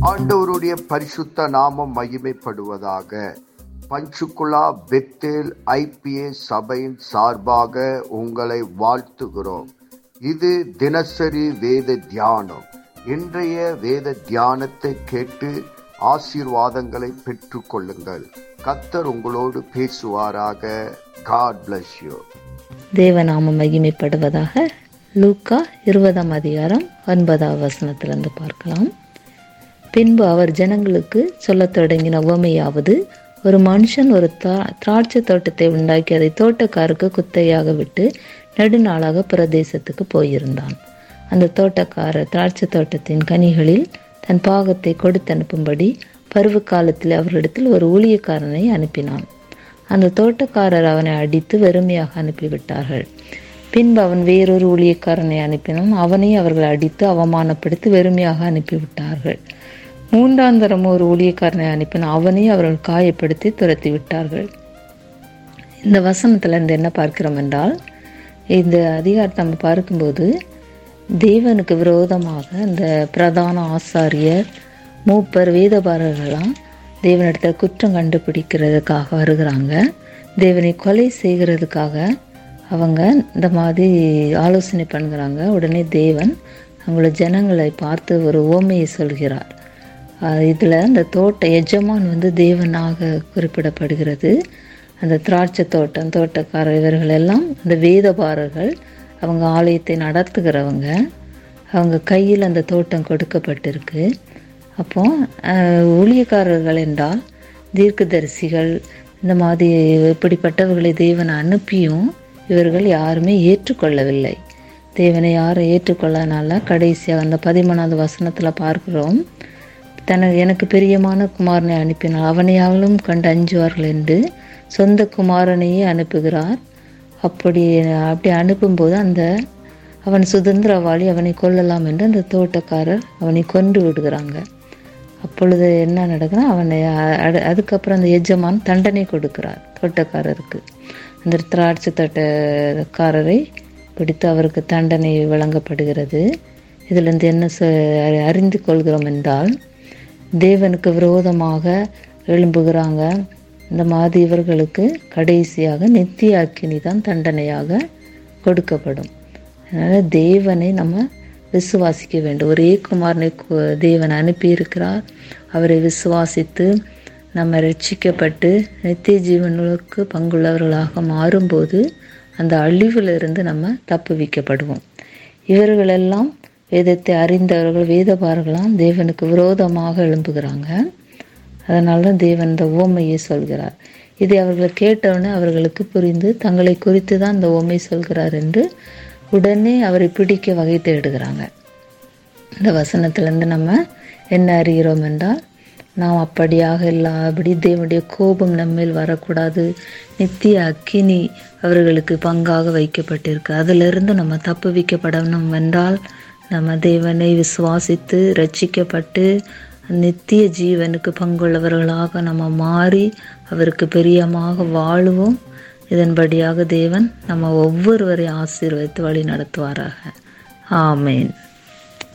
ஆண்டவருடைய பரிசுத்த நாமம் மகிமைப்படுவதாக. பஞ்சுகுலா பெத்தேல் ஐபிஏ சபையின் சார்பாக உங்களை வாழ்த்துகிறோம். இது தினசரி வேத தியானம். இன்றைய வேத தியானத்தை கேட்டு ஆசீர்வாதங்களை பெற்று கொள்ளுங்கள். கத்தர் உங்களோடு பேசுவாராக. காட் பிளஸ் யூ தேவநாமம் மகிமைப்படுவதாக லூக்கா இருபதாம் அதிகாரம் ஒன்பதாம் வசனத்திலிருந்து பார்க்கலாம். பின்பு அவர் ஜனங்களுக்கு சொல்லத் தொடங்கின உவமையாவது ஒரு மனுஷன் ஒரு தா- திராட்சை தோட்டத்தை உண்டாக்கி அதை தோட்டக்காருக்கு குத்தையாக விட்டு நெடுநாளாக பிரதேசத்துக்கு போயிருந்தான். அந்த தோட்டக்காரர் திராட்சை தோட்டத்தின் கனிகளில் தன் பாகத்தை கொடுத்து அனுப்பும்படி பருவ காலத்தில் அவரிடத்தில் ஒரு ஊழியக்காரனை அனுப்பினான். அந்த தோட்டக்காரர் அவனை அடித்து வெறுமையாக அனுப்பிவிட்டார்கள். பின்பு அவன் வேறொரு ஊழியக்காரனை அனுப்பினான். அவனை அவர்கள் அடித்து அவமானப்படுத்தி வெறுமையாக அனுப்பிவிட்டார்கள். மூன்றாம் தரம் ஒரு ஊழியக்காரனை அனுப்பின அவனையும் அவர்கள் காயப்படுத்தி துரத்தி விட்டார்கள். இந்த வசனத்துல இருந்து என்ன பார்க்கிறோம் என்றால் இந்த அதிகாரத்தை நம்ம பார்க்கும்போது தேவனுக்கு விரோதமாக இந்த பிரதான ஆசாரியர் மூப்பர் வேதபாரர்களாம் தேவனிடத்தில் குற்றம் கண்டுபிடிக்கிறதுக்காக வருகிறாங்க. தேவனை கொலை செய்கிறதுக்காக அவங்க இந்த மாதிரி ஆலோசனை பண்ணுகிறாங்க. உடனே தேவன் அவங்கள ஜனங்களை பார்த்து ஒரு ஓமையை சொல்கிறார். இதில் அந்த தோட்ட எஜமான் வந்து தேவனாக குறிப்பிடப்படுகிறது. அந்த திராட்சை தோட்டம் தோட்டக்காரர் இவர்கள் எல்லாம் அந்த வேதபாரர்கள் அவங்க ஆலயத்தை நடத்துகிறவங்க. அவங்க கையில் அந்த தோட்டம் கொடுக்கப்பட்டிருக்கு. அப்போ ஊழியக்காரர்கள் என்றால் தீர்க்கதரிசிகள் இந்த மாதிரி இப்படிப்பட்டவர்களை தேவன் அனுப்பியும் இவர்கள் யாருமே ஏற்றுக்கொள்ளவில்லை. தேவனை யாரும் ஏற்றுக்கொள்ளனால கடைசியாக அந்த பதிமூணாவது வசனத்தில் பார்க்கிறோம். தன எனக்கு பிரியமான குமாரனை அனுப்பினார். அவனையாலும் கண்டு அஞ்சுவார்கள் என்று சொந்த குமாரனையே அனுப்புகிறார். அப்படி அப்படி அனுப்பும்போது அந்த அவன் சுதந்திரவாளி அவனை கொல்லலாம் என்று அந்த தோட்டக்காரர் அவனை கொண்டு விடுகிறாங்க. அப்பொழுது என்ன நடக்குதுன்னா அவனை அது அதுக்கப்புறம் அந்த எஜமான் தண்டனை கொடுக்கிறார் தோட்டக்காரருக்கு. அந்த திராட்சை தோட்டக்காரரை பிடித்து அவருக்கு தண்டனை வழங்கப்படுகிறது. இதிலிருந்து என்ன சொ- அறி- அறிந்து கொள்கிறோம் என்றால் தேவனுக்கு விரோதமாக எழும்புகிறாங்க. இந்த மாதிரி இவர்களுக்கு கடைசியாக நித்திய அக்கினி தான் தண்டனையாக கொடுக்கப்படும். அதனால் தேவனை நம்ம விசுவாசிக்க வேண்டும். ஒரே குமாரனை தேவன் அனுப்பியிருக்கிறார். அவரை விசுவாசித்து நம்ம ரட்சிக்கப்பட்டு நித்திய ஜீவனுக்கு பங்குள்ளவர்களாக மாறும்போது அந்த அழிவிலிருந்து நம்ம தப்பு வைக்கப்படுவோம் இவர்களெல்லாம் வேதத்தை அறிந்தவர்கள் வேதபாரர்களாம் தேவனுக்கு விரோதமாக எழும்புகிறாங்க. அதனால தான் தேவன் இந்த ஓமையை சொல்கிறார். இதை அவர்கள் கேட்டவுடனே அவர்களுக்கு புரிந்து தங்களை குறித்து தான் இந்த ஓமை சொல்கிறார் என்று உடனே அவரை பிடிக்க வகை தேடுகிறாங்க. இந்த வசனத்திலேருந்து நம்ம என்ன அறிகிறோம் என்றால் நாம் அப்படியாக இல்லாபடி தேவனுடைய கோபம் நம்மேல் வரக்கூடாது. நித்திய அக்கினி அவர்களுக்கு பங்காக வைக்கப்பட்டிருக்கு. அதிலிருந்து நம்ம தப்புவிக்கப்படணும் என்றால் நம்ம தேவனை விசுவாசித்து ரட்சிக்கப்பட்டு நித்திய ஜீவனுக்கு பங்குள்ளவர்களாக நம்ம மாறி அவருக்கு பிரியமாக வாழுவோம். இதன்படியாக தேவன் நம்ம ஒவ்வொருவரையும் ஆசீர்வதித்து வழி நடத்துவாராக. ஆமேன்.